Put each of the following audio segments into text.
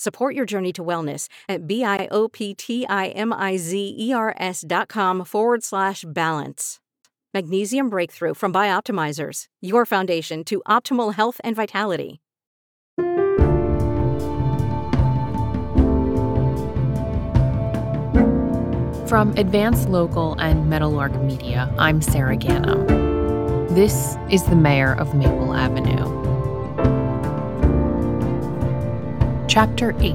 Support your journey to wellness at B-I-O-P-T-I-M-I-Z-E-R-S dot com forward slash balance. Magnesium Breakthrough from Bioptimizers, your foundation to optimal health and vitality. From Advanced Local and Meadowlark Media, I'm Sara Ganim. This is the mayor of Maple Avenue. Chapter 8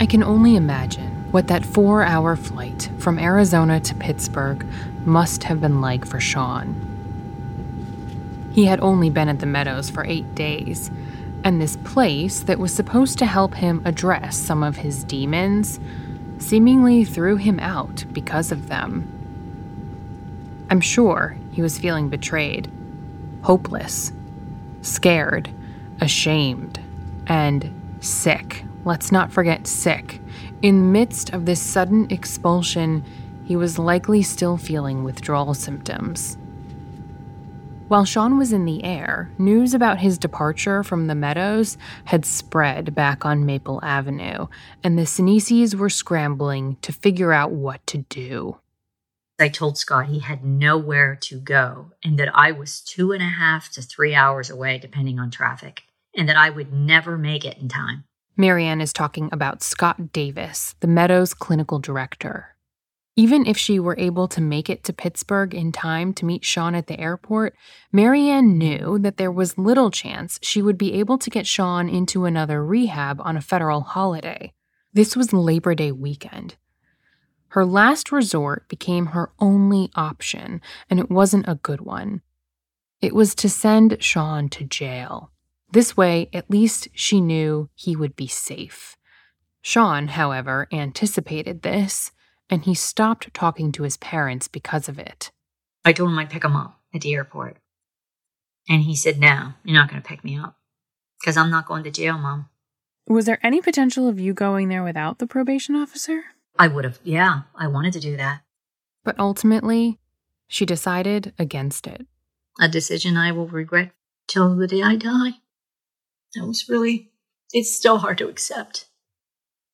I can only imagine what that four hour flight from Arizona to Pittsburgh must have been like for Sean. He had only been at the Meadows for eight days, and this place that was supposed to help him address some of his demons seemingly threw him out because of them. I'm sure he was feeling betrayed, hopeless, scared, ashamed, and sick. Let's not forget sick in the midst of this sudden expulsion, he was likely still feeling withdrawal symptoms. While Sean was in the air, news about his departure from the Meadows had spread back on Maple Avenue, and the Sinisis were scrambling to figure out what to do. I told Scott he had nowhere to go and that I was two and a half to three hours away, depending on traffic, and that I would never make it in time. Marianne is talking about Scott Davis, the Meadows clinical director. Even if she were able to make it to Pittsburgh in time to meet Sean at the airport, Marianne knew that there was little chance she would be able to get Sean into another rehab on a federal holiday. This was Labor Day weekend. Her last resort became her only option, and it wasn't a good one. It was to send Sean to jail. This way, at least she knew he would be safe. Sean, however, anticipated this, and he stopped talking to his parents because of it. I told him I'd pick him up at the airport. And he said, No, you're not going to pick me up because I'm not going to jail, Mom. Was there any potential of you going there without the probation officer? I would have, yeah, I wanted to do that. But ultimately, she decided against it. A decision I will regret till the day I die. That was really, it's still hard to accept.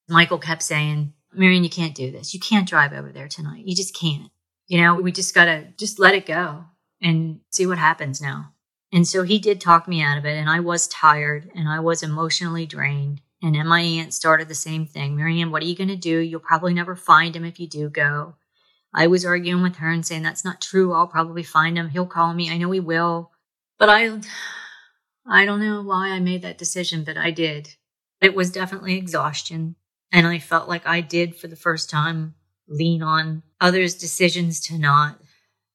Michael kept saying, Marion, you can't do this. You can't drive over there tonight. You just can't. You know, we just got to just let it go and see what happens now. And so he did talk me out of it. And I was tired and I was emotionally drained. And then my aunt started the same thing. Marianne, what are you going to do? You'll probably never find him if you do go. I was arguing with her and saying, that's not true. I'll probably find him. He'll call me. I know he will. But I, I don't know why I made that decision, but I did. It was definitely exhaustion. And I felt like I did for the first time lean on others' decisions to not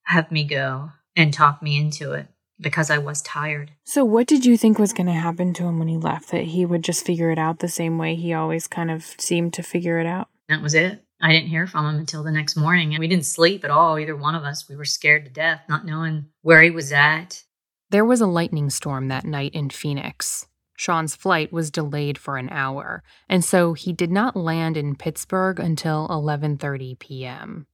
have me go and talk me into it because I was tired. So, what did you think was going to happen to him when he left? That he would just figure it out the same way he always kind of seemed to figure it out? That was it. I didn't hear from him until the next morning. And we didn't sleep at all, either one of us. We were scared to death, not knowing where he was at. There was a lightning storm that night in Phoenix. Sean's flight was delayed for an hour, and so he did not land in Pittsburgh until 11:30 p.m.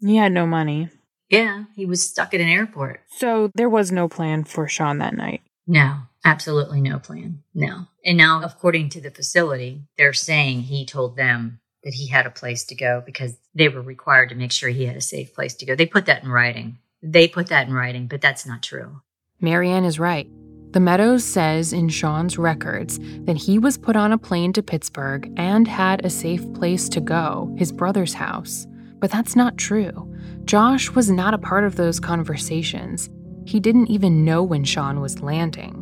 He had no money. Yeah, he was stuck at an airport. So there was no plan for Sean that night. No, absolutely no plan. No. And now, according to the facility, they're saying he told them that he had a place to go because they were required to make sure he had a safe place to go. They put that in writing. They put that in writing, but that's not true. Marianne is right. The Meadows says in Sean's records that he was put on a plane to Pittsburgh and had a safe place to go, his brother's house. But that's not true. Josh was not a part of those conversations. He didn't even know when Sean was landing.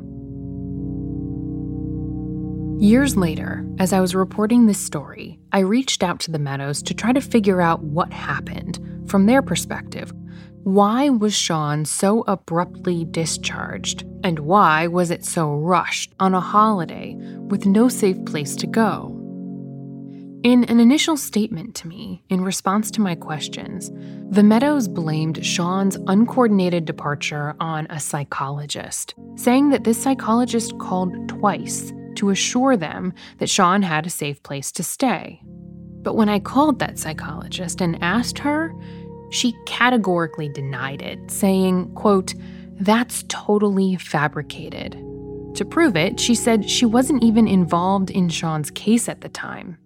Years later, as I was reporting this story, I reached out to the Meadows to try to figure out what happened from their perspective. Why was Sean so abruptly discharged? And why was it so rushed on a holiday with no safe place to go? In an initial statement to me, in response to my questions, the Meadows blamed Sean's uncoordinated departure on a psychologist, saying that this psychologist called twice to assure them that Sean had a safe place to stay. But when I called that psychologist and asked her, she categorically denied it, saying, quote, that's totally fabricated. To prove it, she said she wasn't even involved in Sean's case at the time.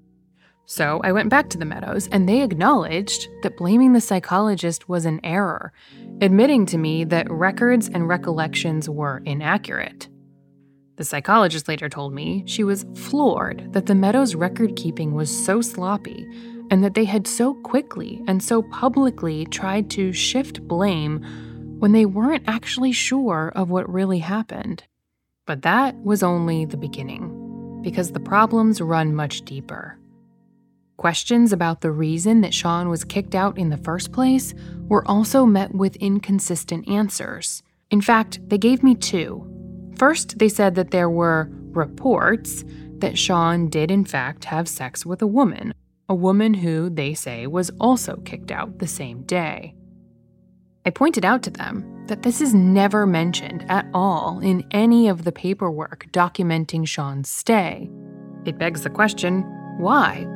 So I went back to the Meadows, and they acknowledged that blaming the psychologist was an error, admitting to me that records and recollections were inaccurate. The psychologist later told me she was floored that the Meadows record keeping was so sloppy and that they had so quickly and so publicly tried to shift blame when they weren't actually sure of what really happened. But that was only the beginning, because the problems run much deeper. Questions about the reason that Sean was kicked out in the first place were also met with inconsistent answers. In fact, they gave me two. First, they said that there were reports that Sean did, in fact, have sex with a woman, a woman who, they say, was also kicked out the same day. I pointed out to them that this is never mentioned at all in any of the paperwork documenting Sean's stay. It begs the question why?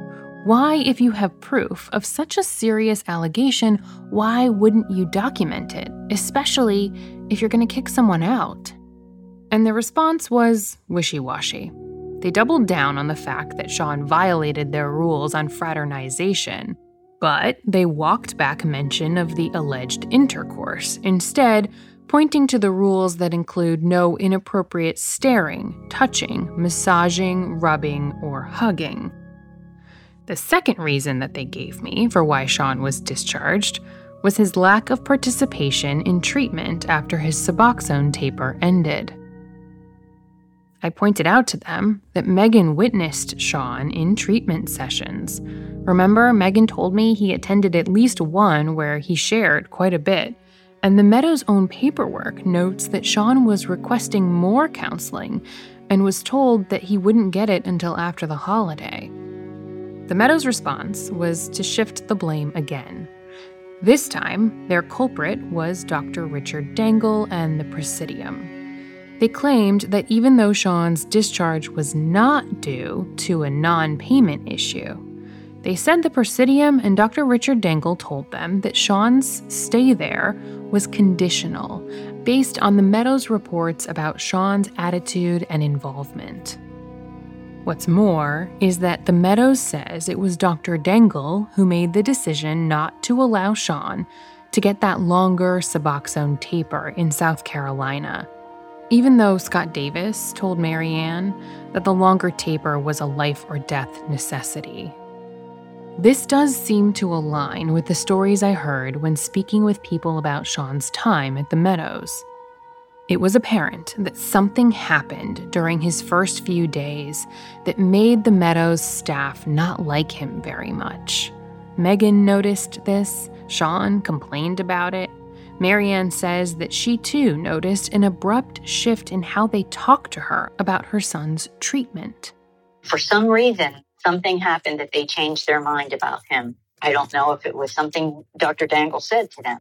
Why, if you have proof of such a serious allegation, why wouldn't you document it, especially if you're going to kick someone out? And the response was wishy washy. They doubled down on the fact that Sean violated their rules on fraternization, but they walked back mention of the alleged intercourse, instead, pointing to the rules that include no inappropriate staring, touching, massaging, rubbing, or hugging. The second reason that they gave me for why Sean was discharged was his lack of participation in treatment after his Suboxone taper ended. I pointed out to them that Megan witnessed Sean in treatment sessions. Remember, Megan told me he attended at least one where he shared quite a bit. And the Meadows' own paperwork notes that Sean was requesting more counseling and was told that he wouldn't get it until after the holiday. The Meadows' response was to shift the blame again. This time, their culprit was Dr. Richard Dangel and the Presidium. They claimed that even though Sean's discharge was not due to a non payment issue, they said the Presidium and Dr. Richard Dangel told them that Sean's stay there was conditional, based on the Meadows reports about Sean's attitude and involvement. What's more is that the Meadows says it was Dr. Dangel who made the decision not to allow Sean to get that longer Suboxone taper in South Carolina, even though Scott Davis told Marianne that the longer taper was a life or death necessity. This does seem to align with the stories I heard when speaking with people about Sean's time at the Meadows. It was apparent that something happened during his first few days that made the Meadows staff not like him very much. Megan noticed this, Sean complained about it. Marianne says that she too noticed an abrupt shift in how they talked to her about her son's treatment. For some reason, something happened that they changed their mind about him. I don't know if it was something Dr. Dangel said to them.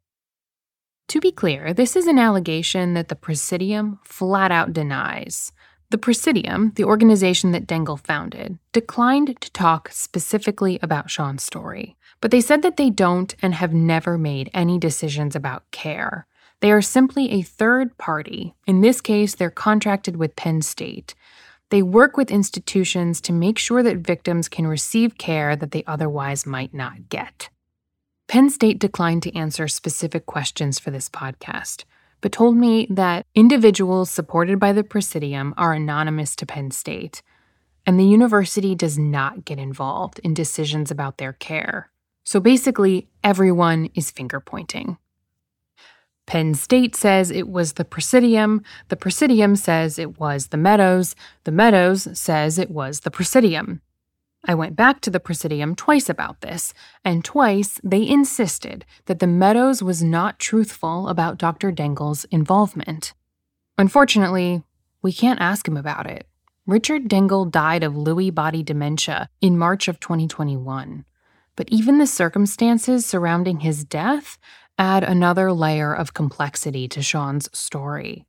To be clear, this is an allegation that the Presidium flat out denies. The Presidium, the organization that Dangel founded, declined to talk specifically about Sean's story, but they said that they don't and have never made any decisions about care. They are simply a third party. In this case, they're contracted with Penn State. They work with institutions to make sure that victims can receive care that they otherwise might not get. Penn State declined to answer specific questions for this podcast, but told me that individuals supported by the Presidium are anonymous to Penn State, and the university does not get involved in decisions about their care. So basically, everyone is finger pointing. Penn State says it was the Presidium, the Presidium says it was the Meadows, the Meadows says it was the Presidium. I went back to the Presidium twice about this, and twice they insisted that the Meadows was not truthful about Dr. Dangel's involvement. Unfortunately, we can't ask him about it. Richard Dangel died of Lewy body dementia in March of 2021. But even the circumstances surrounding his death add another layer of complexity to Sean's story.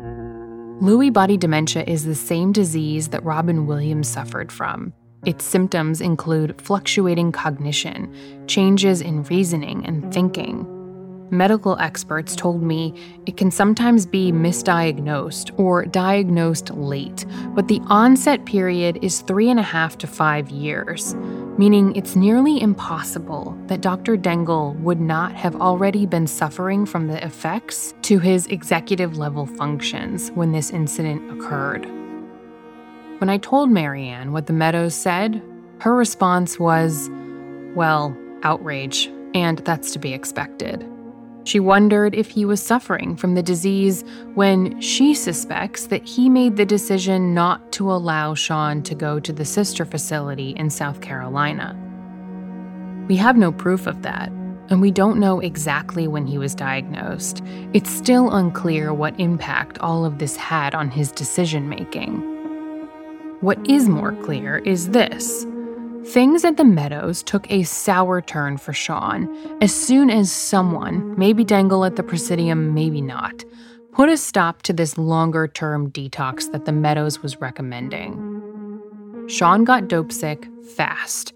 Lewy body dementia is the same disease that Robin Williams suffered from. Its symptoms include fluctuating cognition, changes in reasoning and thinking. Medical experts told me it can sometimes be misdiagnosed or diagnosed late, but the onset period is three and a half to five years, meaning it's nearly impossible that Dr. Dangel would not have already been suffering from the effects to his executive level functions when this incident occurred. When I told Marianne what the Meadows said, her response was, well, outrage, and that's to be expected. She wondered if he was suffering from the disease when she suspects that he made the decision not to allow Sean to go to the sister facility in South Carolina. We have no proof of that, and we don't know exactly when he was diagnosed. It's still unclear what impact all of this had on his decision making. What is more clear is this things at the Meadows took a sour turn for Sean as soon as someone, maybe Dangel at the Presidium, maybe not, put a stop to this longer term detox that the Meadows was recommending. Sean got dope sick fast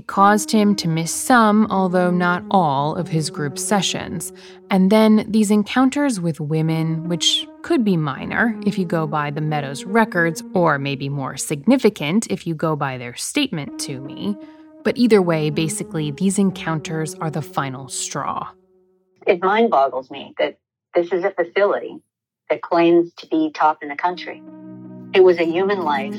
it caused him to miss some, although not all, of his group sessions. And then these encounters with women, which could be minor if you go by the Meadows records, or maybe more significant if you go by their statement to me. But either way, basically, these encounters are the final straw. It mind boggles me that this is a facility that claims to be top in the country. It was a human life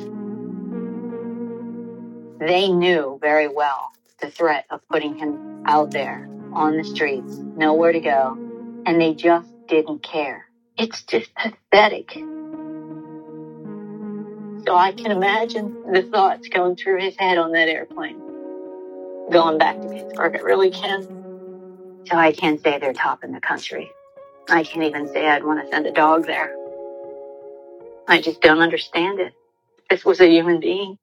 they knew very well the threat of putting him out there on the streets, nowhere to go, and they just didn't care. It's just pathetic. So I can imagine the thoughts going through his head on that airplane. Going back to Pittsburgh, I really can. So I can't say they're top in the country. I can't even say I'd want to send a dog there. I just don't understand it. This was a human being.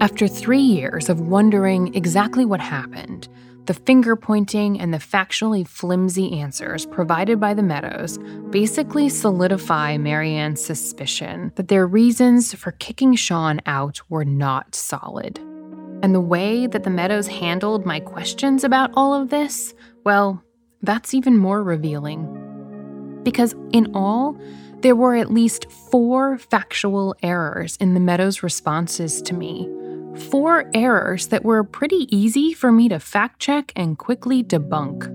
After three years of wondering exactly what happened, the finger pointing and the factually flimsy answers provided by the Meadows basically solidify Marianne's suspicion that their reasons for kicking Sean out were not solid. And the way that the Meadows handled my questions about all of this, well, that's even more revealing. Because in all, there were at least four factual errors in the Meadows' responses to me four errors that were pretty easy for me to fact check and quickly debunk.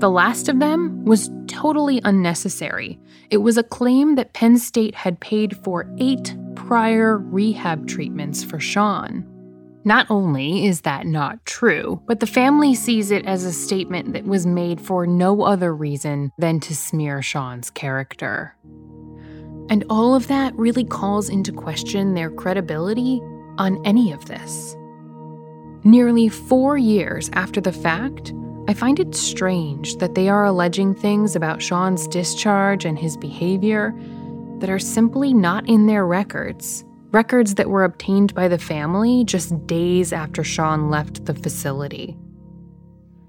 The last of them was totally unnecessary. It was a claim that Penn State had paid for eight prior rehab treatments for Sean. Not only is that not true, but the family sees it as a statement that was made for no other reason than to smear Sean's character. And all of that really calls into question their credibility on any of this. Nearly four years after the fact, I find it strange that they are alleging things about Sean's discharge and his behavior that are simply not in their records. Records that were obtained by the family just days after Sean left the facility.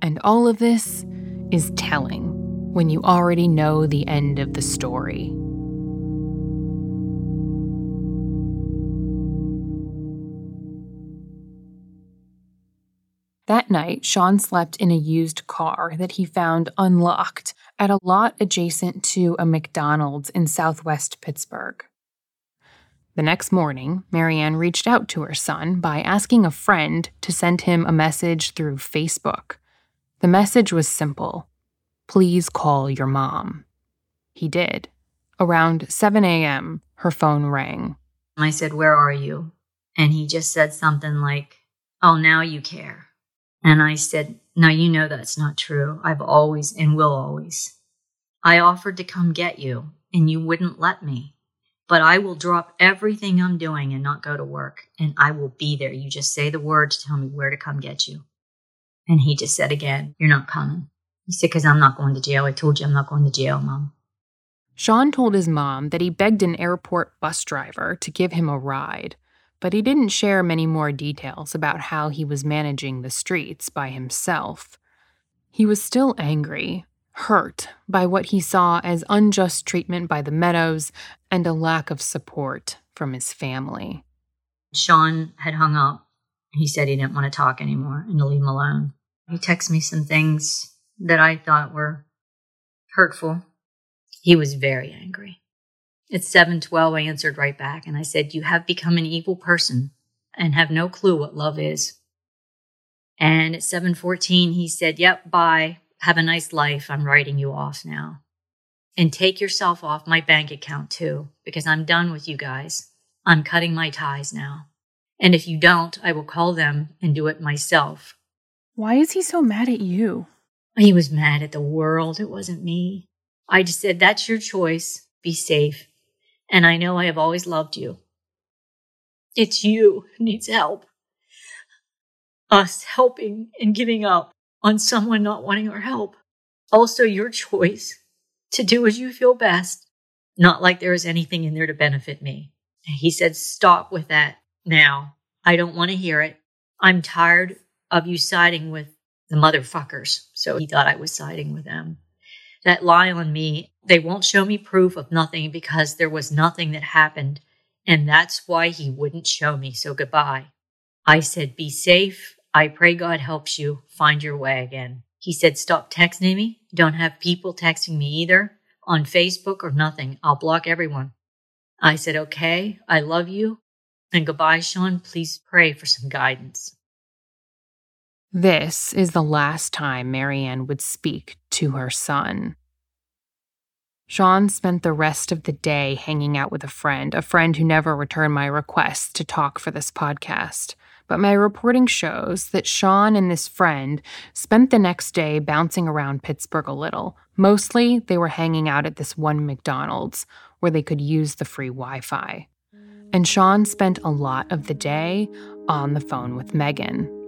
And all of this is telling when you already know the end of the story. That night, Sean slept in a used car that he found unlocked at a lot adjacent to a McDonald's in southwest Pittsburgh. The next morning, Marianne reached out to her son by asking a friend to send him a message through Facebook. The message was simple Please call your mom. He did. Around 7 a.m., her phone rang. I said, Where are you? And he just said something like, Oh, now you care. And I said, Now you know that's not true. I've always and will always. I offered to come get you, and you wouldn't let me. But I will drop everything I'm doing and not go to work, and I will be there. You just say the word to tell me where to come get you. And he just said again, You're not coming. He said, Because I'm not going to jail. I told you I'm not going to jail, Mom. Sean told his mom that he begged an airport bus driver to give him a ride, but he didn't share many more details about how he was managing the streets by himself. He was still angry, hurt by what he saw as unjust treatment by the Meadows and a lack of support from his family. Sean had hung up. He said he didn't want to talk anymore and to leave him alone. He texted me some things that I thought were hurtful. He was very angry. At 7:12 I answered right back and I said, "You have become an evil person and have no clue what love is." And at 7:14 he said, "Yep, bye. Have a nice life. I'm writing you off now. And take yourself off my bank account too because I'm done with you guys. I'm cutting my ties now. And if you don't, I will call them and do it myself." Why is he so mad at you? He was mad at the world. It wasn't me. I just said, That's your choice. Be safe. And I know I have always loved you. It's you who needs help. Us helping and giving up on someone not wanting our help. Also, your choice to do as you feel best, not like there is anything in there to benefit me. He said, Stop with that now. I don't want to hear it. I'm tired of you siding with the motherfuckers. So he thought I was siding with them. That lie on me, they won't show me proof of nothing because there was nothing that happened. And that's why he wouldn't show me. So goodbye. I said, be safe. I pray God helps you find your way again. He said, stop texting me. Don't have people texting me either on Facebook or nothing. I'll block everyone. I said, okay, I love you. And goodbye, Sean. Please pray for some guidance. This is the last time Marianne would speak to her son. Sean spent the rest of the day hanging out with a friend, a friend who never returned my request to talk for this podcast. But my reporting shows that Sean and this friend spent the next day bouncing around Pittsburgh a little. Mostly, they were hanging out at this one McDonald's where they could use the free Wi Fi. And Sean spent a lot of the day on the phone with Megan,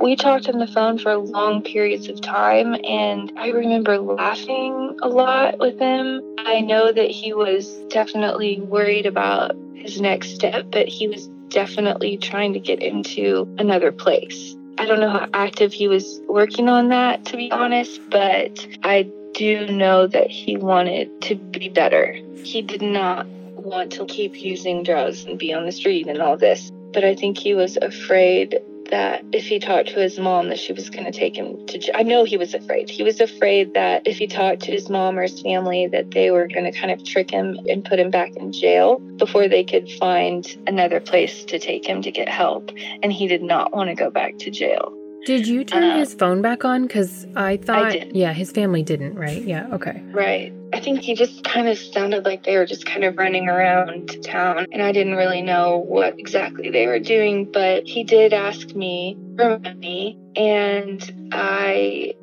we talked on the phone for long periods of time, and I remember laughing a lot with him. I know that he was definitely worried about his next step, but he was definitely trying to get into another place. I don't know how active he was working on that, to be honest, but I do know that he wanted to be better. He did not want to keep using drugs and be on the street and all this, but I think he was afraid that if he talked to his mom that she was going to take him to. I know he was afraid. He was afraid that if he talked to his mom or his family that they were going to kind of trick him and put him back in jail before they could find another place to take him to get help and he did not want to go back to jail. Did you turn um, his phone back on? Because I thought, I yeah, his family didn't, right? Yeah, okay. Right. I think he just kind of sounded like they were just kind of running around town, and I didn't really know what exactly they were doing, but he did ask me for money, and I,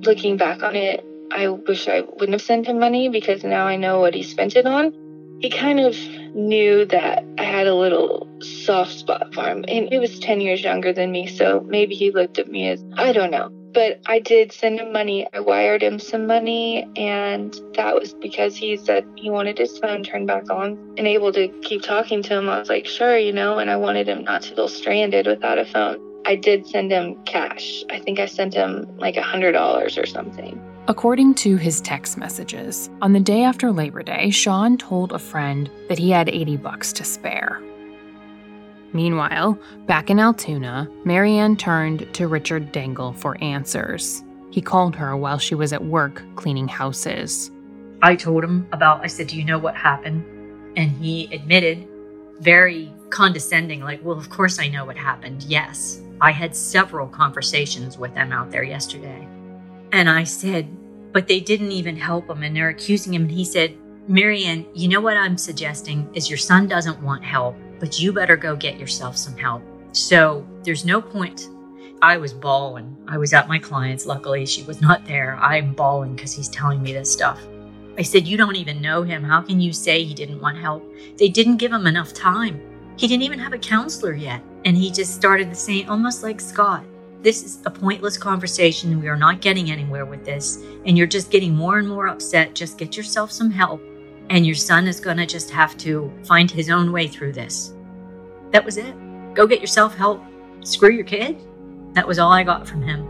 looking back on it, I wish I wouldn't have sent him money because now I know what he spent it on. He kind of knew that I had a little soft spot for him. And he was 10 years younger than me, so maybe he looked at me as, I don't know. But I did send him money. I wired him some money, and that was because he said he wanted his phone turned back on and able to keep talking to him. I was like, sure, you know, and I wanted him not to feel stranded without a phone. I did send him cash. I think I sent him like a $100 or something. According to his text messages, on the day after Labor Day, Sean told a friend that he had 80 bucks to spare. Meanwhile, back in Altoona, Marianne turned to Richard Dangel for answers. He called her while she was at work cleaning houses. I told him about, I said, Do you know what happened? And he admitted, very condescending, like, Well, of course I know what happened. Yes. I had several conversations with them out there yesterday. And I said, But they didn't even help him and they're accusing him. And he said, Marianne, you know what I'm suggesting is your son doesn't want help, but you better go get yourself some help. So there's no point. I was bawling. I was at my client's. Luckily, she was not there. I'm bawling because he's telling me this stuff. I said, You don't even know him. How can you say he didn't want help? They didn't give him enough time. He didn't even have a counselor yet. And he just started the same, almost like Scott. This is a pointless conversation. We are not getting anywhere with this. And you're just getting more and more upset. Just get yourself some help. And your son is going to just have to find his own way through this. That was it. Go get yourself help. Screw your kid. That was all I got from him.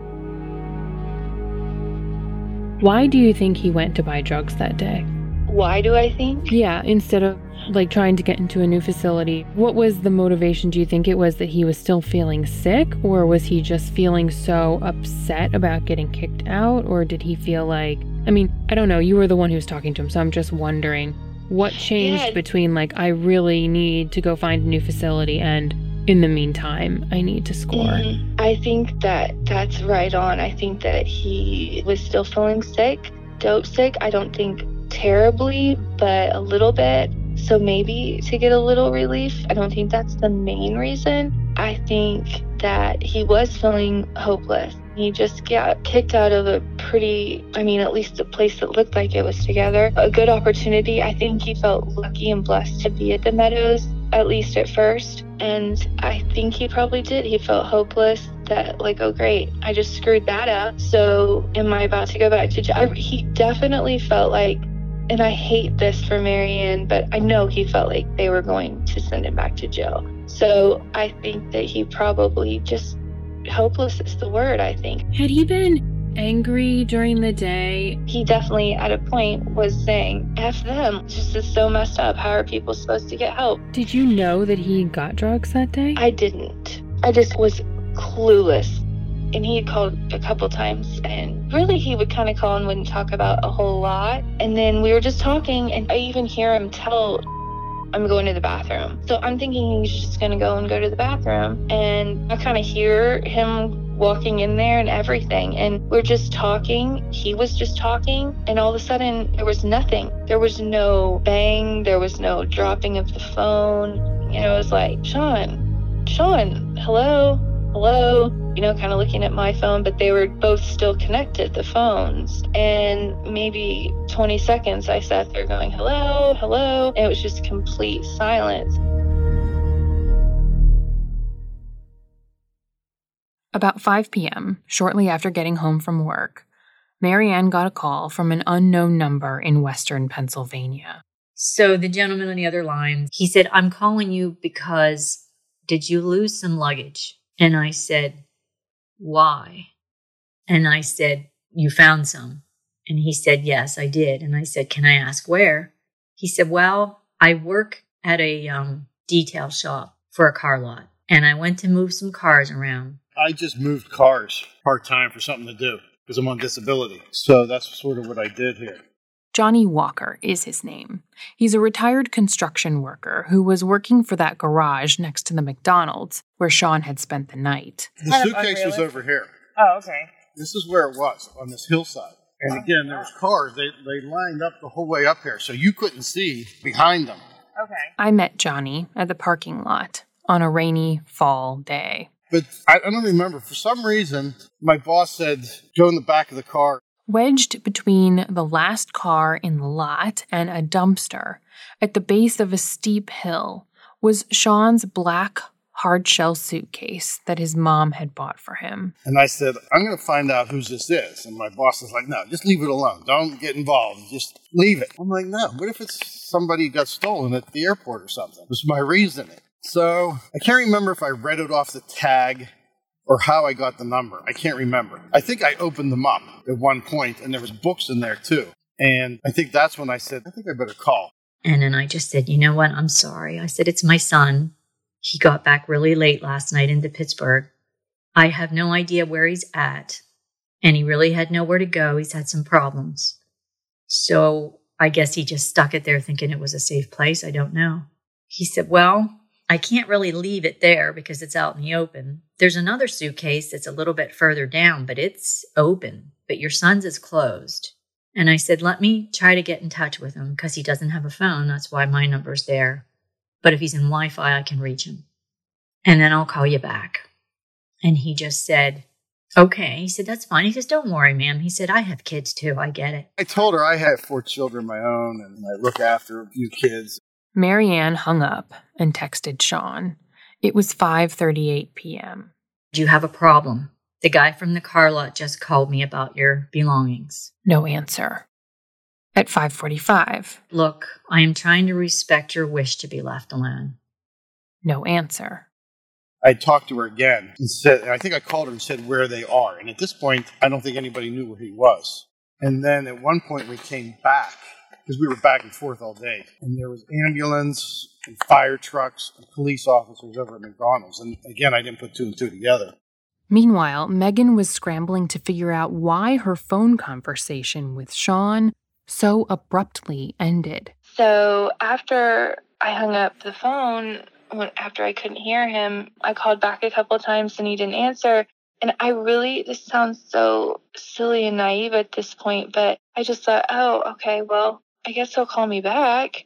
Why do you think he went to buy drugs that day? Why do I think? Yeah, instead of like trying to get into a new facility. What was the motivation? Do you think it was that he was still feeling sick, or was he just feeling so upset about getting kicked out, or did he feel like, I mean, I don't know, you were the one who was talking to him, so I'm just wondering what changed Yeah. between like, I really need to go find a new facility and in the meantime, I need to score. Mhm. I think that that's right on. I think that he was still feeling sick, dope sick. I don't think terribly, but a little bit. So maybe to get a little relief. I don't think that's the main reason. I think that he was feeling hopeless. He just got kicked out of a pretty, I mean, at least a place that looked like it was together. A good opportunity. I think he felt lucky and blessed to be at the Meadows, at least at first. And I think he probably did. He felt hopeless that, like, oh, great, I just screwed that up. So am I about to go back to jail? He definitely felt like, and I hate this for Marianne, but I know he felt like they were going to send him back to jail. So I think that he probably just, hopeless is the word, I think. Had he been angry during the day? He definitely, at a point, was saying, F them. This just is so messed up. How are people supposed to get help? Did you know that he got drugs that day? I didn't. I just was clueless. And he had called a couple times, and really, he would kind of call and wouldn't talk about a whole lot. And then we were just talking, and I even hear him tell, I'm going to the bathroom. So I'm thinking he's just to go and go to the bathroom. And I kind of hear him walking in there and everything. And we're just talking. He was just talking. And all of a sudden, there was nothing. There was no bang. There was no dropping of the phone. Know, it was like, Sean, Sean, hello, hello, you know, kind of looking at my phone, but they were both still connected, the phones. And maybe 20 seconds, I sat there going, hello, hello. And it was just complete silence. About 5 p.m., shortly after getting home from work, Marianne got a call from an unknown number in western Pennsylvania. So the gentleman on the other line, he said, I'm calling you because did you lose some luggage? And I said, Why? And I said, You found some. And he said, Yes, I did. And I said, Can I ask where? He said, Well, I work at a um, detail shop for a car lot, and I went to move some cars around. I just moved cars part time for something to do because I'm on disability. So that's sort of what I did here. Johnny Walker is his name. He's a retired construction worker who was working for that garage next to the McDonald's where Sean had spent the night. The suitcase was over here. Oh, okay. This is where it was on this hillside. And again, there was cars. They, they lined up the whole way up here, so you couldn't see behind them. Okay. I met Johnny at the parking lot on a rainy fall day. But I, I don't remember. For some reason, my boss said, go in the back of the car. Wedged between the last car in the lot and a dumpster at the base of a steep hill was Sean's black hardshell suitcase that his mom had bought for him. And I said, I'm going to find out whose this is. And my boss is like, no, just leave it alone. Don't get involved. Just leave it. I'm like, no, what if it's somebody got stolen at the airport or something? Was my reasoning. So I can't remember if I read it off the tag or how I got the number. I can't remember. I think I opened them up at one point and there was books in there too. And I think that's when I said, I think I better call. And then I just said, you know what? I'm sorry. I said, it's my son. He got back really late last night into Pittsburgh. I have no idea where he's at. And he really had nowhere to go. He's had some problems. So I guess he just stuck it there thinking it was a safe place. I don't know. He said, well, I can't really leave it there because it's out in the open. There's another suitcase that's a little bit further down, but it's open. But your son's is closed. And I said, let me try to get in touch with him because he doesn't have a phone. That's why my number's there. But if he's in Wi Fi, I can reach him. And then I'll call you back. And he just said, okay. He said, that's fine. He says, don't worry, ma'am. He said, I have kids too. I get it. I told her I had four children of my own and I look after a few kids. Marianne hung up and texted Sean. It was 5:38 p.m. Do you have a problem? The guy from the car lot just called me about your belongings. No answer. At 5:45, Look, I am trying to respect your wish to be left alone. no answer. I talked to her again and said, and I think I called her and said where they are. And at this point, I don't think anybody knew where he was. And then at one point, we came back because we were back and forth all day. And there was ambulance and fire trucks and police officers over at McDonald's. And again, I didn't put two and two together. Meanwhile, Megan was scrambling to figure out why her phone conversation with Sean so abruptly ended. So after I hung up the phone, after I couldn't hear him, I called back a couple times and he didn't answer. And I really, this sounds so silly and naive at this point, but I just thought, oh, okay, well, I guess he'll call me back.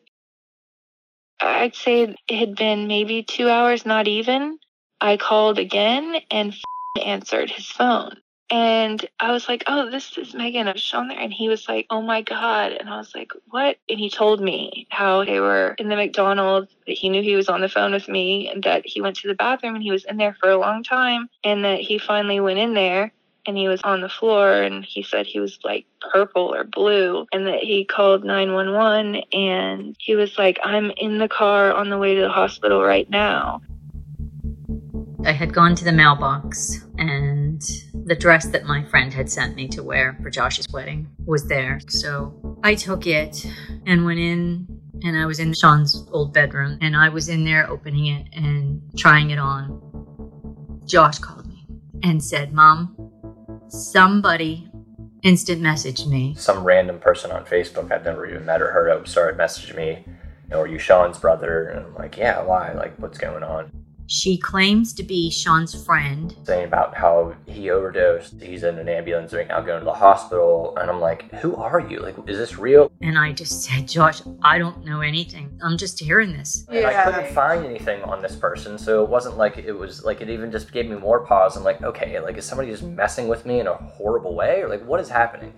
I'd say it had been maybe two hours, not even. I called again and answered his phone. And I was like, oh, this is Megan. I was on there. And he was like, oh my God. And I was like, what? And he told me how they were in the McDonald's, that he knew he was on the phone with me, and that he went to the bathroom and he was in there for a long time, and that he finally went in there and he was on the floor and he said he was like purple or blue and that he called 911 and he was like, I'm in the car on the way to the hospital right now. I had gone to the mailbox and the dress that my friend had sent me to wear for Josh's wedding was there. So I took it and went in and I was in Sean's old bedroom and I was in there opening it and trying it on. Josh called me and said, Mom, somebody instant messaged me. Some random person on Facebook I'd never even met or heard of started messaging me, you know, are you Sean's brother? And I'm like, yeah, why? Like, what's going on? She claims to be Sean's friend. Saying about how he overdosed, he's in an ambulance right now going to the hospital. And I'm like, who are you? Like, is this real? And I just said, Josh, I don't know anything. I'm just hearing this. And I couldn't find anything on this person, so it wasn't like it was like it even just gave me more pause. I'm like, okay, like is somebody just messing with me in a horrible way, or like what is happening?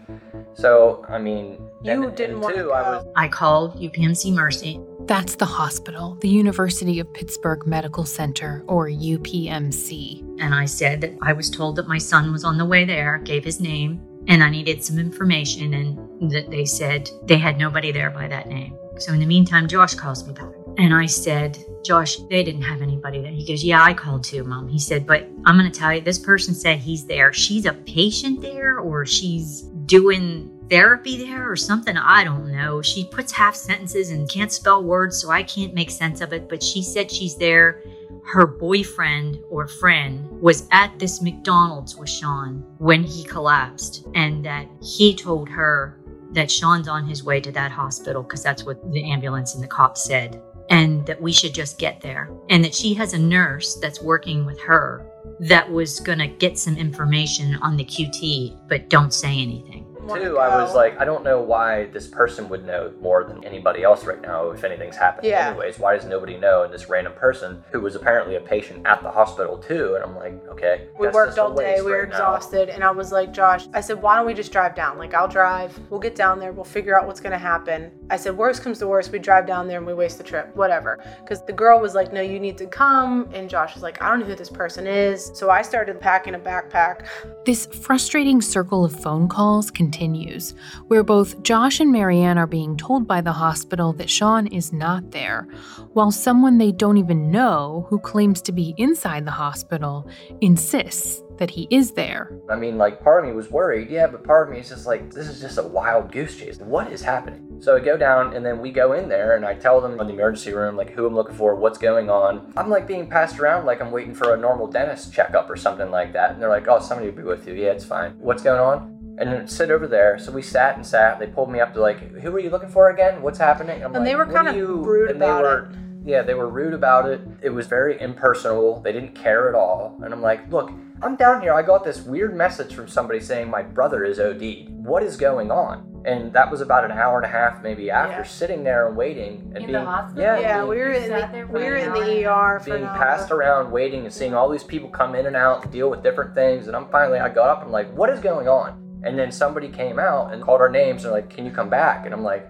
So I mean, You and- didn't and want to two, I go. was I called UPMC Mercy. That's the hospital, the University of Pittsburgh Medical Center, or UPMC. And I said that I was told that my son was on the way there, gave his name, and I needed some information, and that they said they had nobody there by that name. So in the meantime, Josh calls me back. And I said, Josh, they didn't have anybody there. He goes, Yeah, I called too, mom. He said, But I'm going to tell you, this person said he's there. She's a patient there, or she's doing therapy there, or something. I don't know. She puts half sentences and can't spell words, so I can't make sense of it. But she said she's there her boyfriend or friend was at this McDonald's with Sean when he collapsed, and that he told her that Sean's on his way to that hospital because that's what the ambulance and the cops said, and that we should just get there, and that she has a nurse that's working with her that was going to get some information on the QT, but don't say anything. Two. I was like, I don't know why this person would know more than anybody else right now if anything's happening. Yeah. Anyways, why does nobody know? And this random person who was apparently a patient at the hospital too, and I'm like, okay, We worked all day. We were right now. exhausted. And I was like, Josh, I said, why don't we just drive down? Like, I'll drive. We'll get down there. We'll figure out what's going to happen. I said, worst comes to worst, we drive down there and we waste the trip. Whatever. Because the girl was like, no, you need to come. And Josh was like, I don't know who this person is. So I started packing a backpack. This frustrating circle of phone calls continues, where both Josh and Marianne are being told by the hospital that Sean is not there, while someone they don't even know, who claims to be inside the hospital, insists that he is there. I mean, like, part of me was worried, yeah, but part of me is just like, this is just a wild goose chase. What is happening? So I go down, and then we go in there, and I tell them in the emergency room, like, who I'm looking for, what's going on. I'm like being passed around like I'm waiting for a normal dentist checkup or something like that. And they're like, oh, somebody will be with you. Yeah, it's fine. What's going on? And then sit over there. So we sat and sat. They pulled me up to like, who are you looking for again? What's happening? I'm And they were kind of rude and they about were, it. Yeah, they were rude about it. It was very impersonal. They didn't care at all. And I'm like, look, I'm down here. I got this weird message from somebody saying my brother is OD. What is going on? And that was about an hour and a half, maybe after Yeah. sitting there and waiting and In the being hospital? yeah, Yeah, being, we were in the we were in the ER being an passed around, waiting and seeing all these people come in and out and deal with different things. And I'm finally, I got up and I'm like, what is going on? And then somebody came out and called our names and like, can you come back? And I'm like,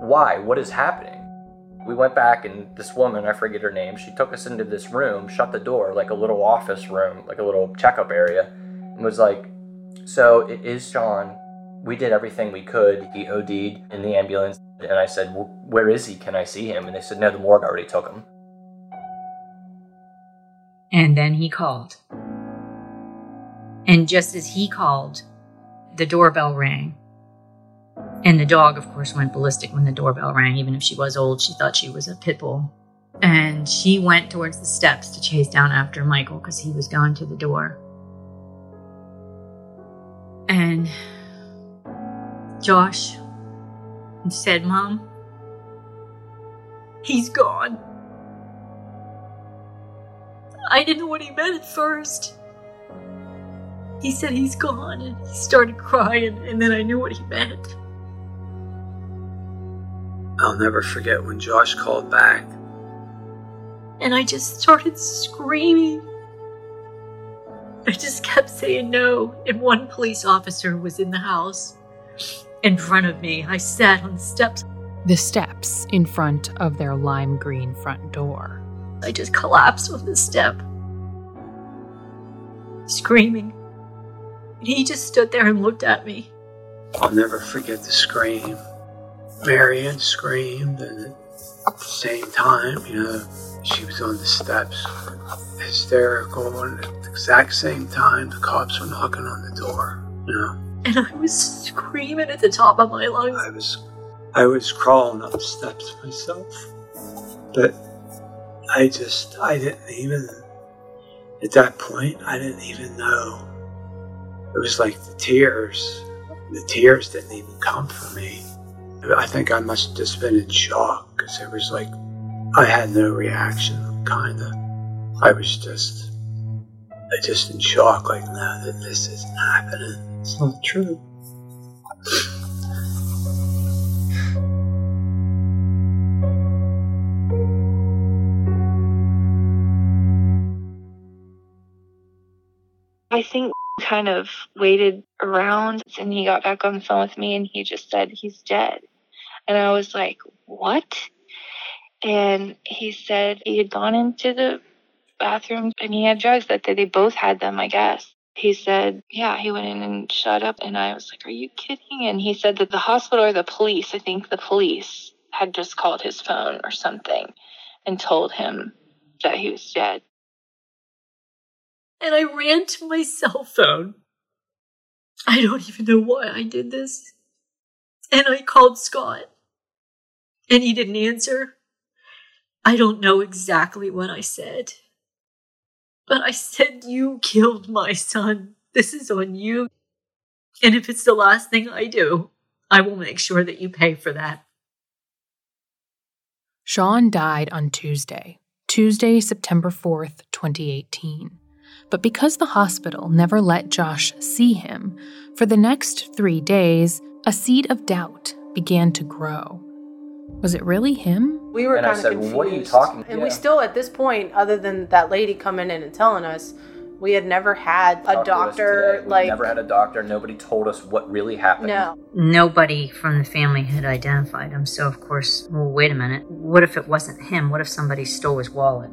why? What is happening? We went back and this woman, I forget her name, she took us into this room, shut the door, like a little office room, like a little checkup area, and was like, so it is Sean. We did everything we could. He OD'd in the ambulance. And I said, well, where is he? Can I see him? And they said, no, the morgue already took him. And then he called. And just as he called, the doorbell rang. And the dog, of course, went ballistic when the doorbell rang. Even if she was old, she thought she was a pit bull. And she went towards the steps to chase down after Michael because he was going to the door. And Josh said, Mom, he's gone. I didn't know what he meant at first. He said he's gone, and he started crying, and then I knew what he meant. I'll never forget when Josh called back. And I just started screaming. I just kept saying no, and one police officer was in the house in front of me. I sat on the steps. The steps in front of their lime green front door. I just collapsed on the step, screaming. And he just stood there and looked at me. I'll never forget the scream. Marion screamed, and at the same time, you know, she was on the steps, hysterical, and at the exact same time, the cops were knocking on the door. You know, And I was screaming at the top of my lungs. I was, I was crawling up the steps myself, but I just, I didn't even, at that point, I didn't even know. It was like the tears, the tears didn't even come for me. I think I must have just been in shock because it was like I had no reaction, kind of. I was just, I just in shock, like, no, that this isn't happening. It's not true. I think kind of waited around and he got back on the phone with me and he just said he's dead. And I was like, What? And he said he had gone into the bathroom and he had drugs that day. They both had them, I guess. He said, Yeah, he went in and shut up. And I was like, Are you kidding? And he said that the hospital or the police, I think the police, had just called his phone or something and told him that he was dead. And I ran to my cell phone. I don't even know why I did this. And I called Scott. And he didn't answer. I don't know exactly what I said. But I said, You killed my son. This is on you. And if it's the last thing I do, I will make sure that you pay for that. Sean died on Tuesday, Tuesday, September 4th, 2018. But because the hospital never let Josh see him, for the next three days, a seed of doubt began to grow. Was it really him? We were And I kind of said, confused. "What are you talking- And we still, at this point, other than that lady coming in and telling us, we had never had a Talk doctor today. We like. never had a doctor. Nobody told us what really happened. no. Nobody from the family had identified him, so of course, well, wait a minute. What if it wasn't him? What if somebody stole his wallet?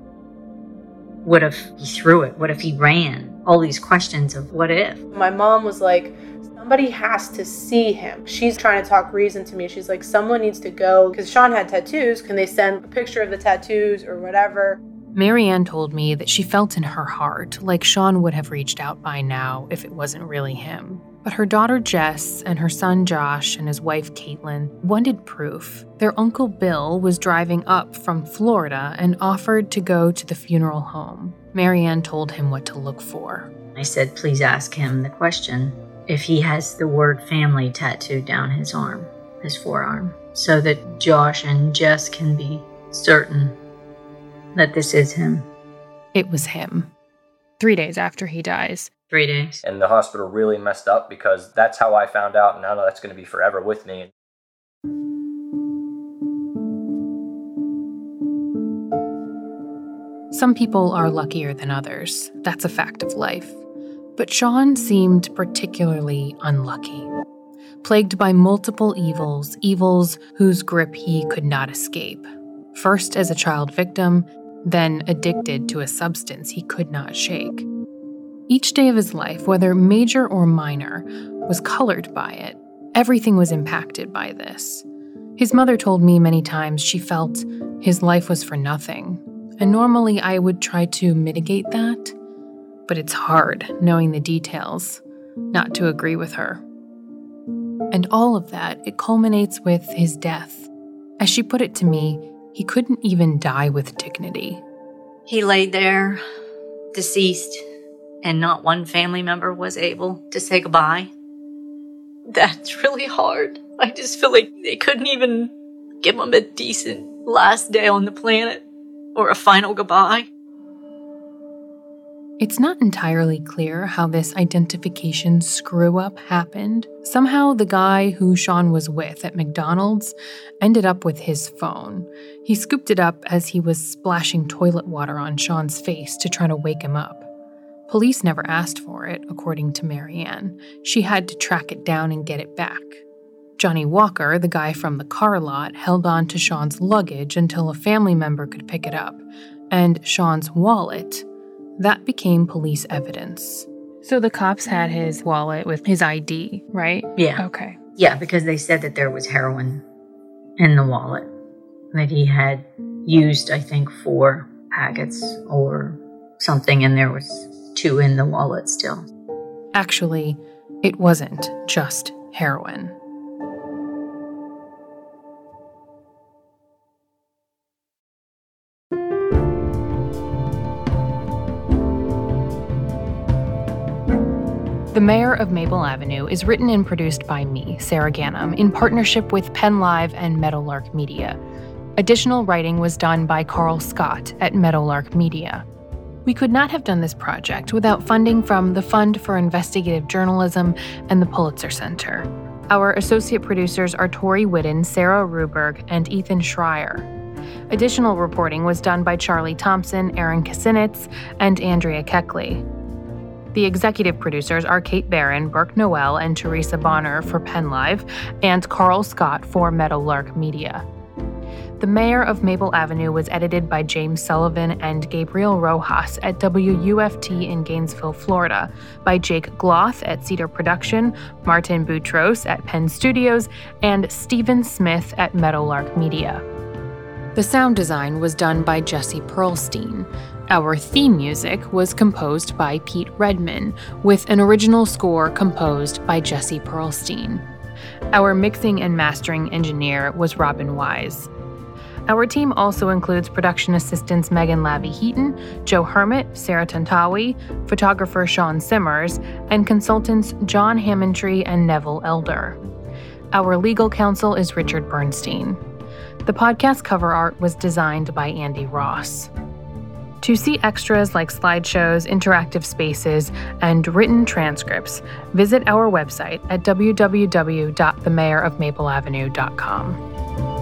What if he threw it? What if he ran? All these questions of what if. My mom was like, somebody has to see him. She's trying to talk reason to me. She's like, someone needs to go because Sean had tattoos. Can they send a picture of the tattoos or whatever? Marianne told me that she felt in her heart like Sean would have reached out by now if it wasn't really him. But her daughter Jess and her son Josh and his wife Caitlin wanted proof. Their uncle Bill was driving up from Florida and offered to go to the funeral home. Marianne told him what to look for. I said, please ask him the question if he has the word family tattooed down his arm, his forearm, so that Josh and Jess can be certain that this is him. It was him. Three days after he dies, Three days. And the hospital really messed up because that's how I found out, and now that's going to be forever with me. Some people are luckier than others. That's a fact of life. But Sean seemed particularly unlucky, plagued by multiple evils, evils whose grip he could not escape. First as a child victim, then addicted to a substance he could not shake. Each day of his life, whether major or minor, was colored by it. Everything was impacted by this. His mother told me many times she felt his life was for nothing, and normally I would try to mitigate that, but it's hard knowing the details not to agree with her. And all of that, it culminates with his death. As she put it to me, he couldn't even die with dignity. He lay there, deceased, and not one family member was able to say goodbye. That's really hard. I just feel like they couldn't even give him a decent last day on the planet or a final goodbye. It's not entirely clear how this identification screw up happened. Somehow, the guy who Sean was with at McDonald's ended up with his phone. He scooped it up as he was splashing toilet water on Sean's face to try to wake him up. Police never asked for it, according to Marianne. She had to track it down and get it back. Johnny Walker, the guy from the car lot, held on to Sean's luggage until a family member could pick it up. And Sean's wallet, that became police evidence. So the cops had his wallet with his ID, right? Yeah. Okay. Yeah, because they said that there was heroin in the wallet that he had used, I think, four packets or something, and there was two in the wallet still. Actually, it wasn't just heroin. The Mayor of Maple Avenue is written and produced by me, Sara Ganim, in partnership with Penn Live and Meadowlark Media. Additional writing was done by Carl Scott at Meadowlark Media. We could not have done this project without funding from the Fund for Investigative Journalism and the Pulitzer Center. Our associate producers are Tori Whitten, Sarah Ruberg, and Ethan Schreier. Additional reporting was done by Charlie Thompson, Aaron Kasinitz, and Andrea Keckley. The executive producers are Kate Barron, Burke Noel, and Teresa Bonner for PennLive, and Carl Scott for Meadowlark Media. The Mayor of Maple Avenue was edited by James Sullivan and Gabriel Rojas at WUFT in Gainesville, Florida, by Jake Gloth at Cedar Production, Martin Boutros at Penn Studios, and Stephen Smith at Meadowlark Media. The sound design was done by Jesse Perlstein. Our theme music was composed by Pete Redman, with an original score composed by Jesse Perlstein. Our mixing and mastering engineer was Robin Wise. Our team also includes production assistants Megan Lavie Heaton, Joe Hermit, Sarah Tantawi, photographer Sean Simmers, and consultants John Hammontree and Neville Elder. Our legal counsel is Richard Bernstein. The podcast cover art was designed by Andy Ross. To see extras like slideshows, interactive spaces, and written transcripts, visit our website at www.themayorofmapleavenue.com.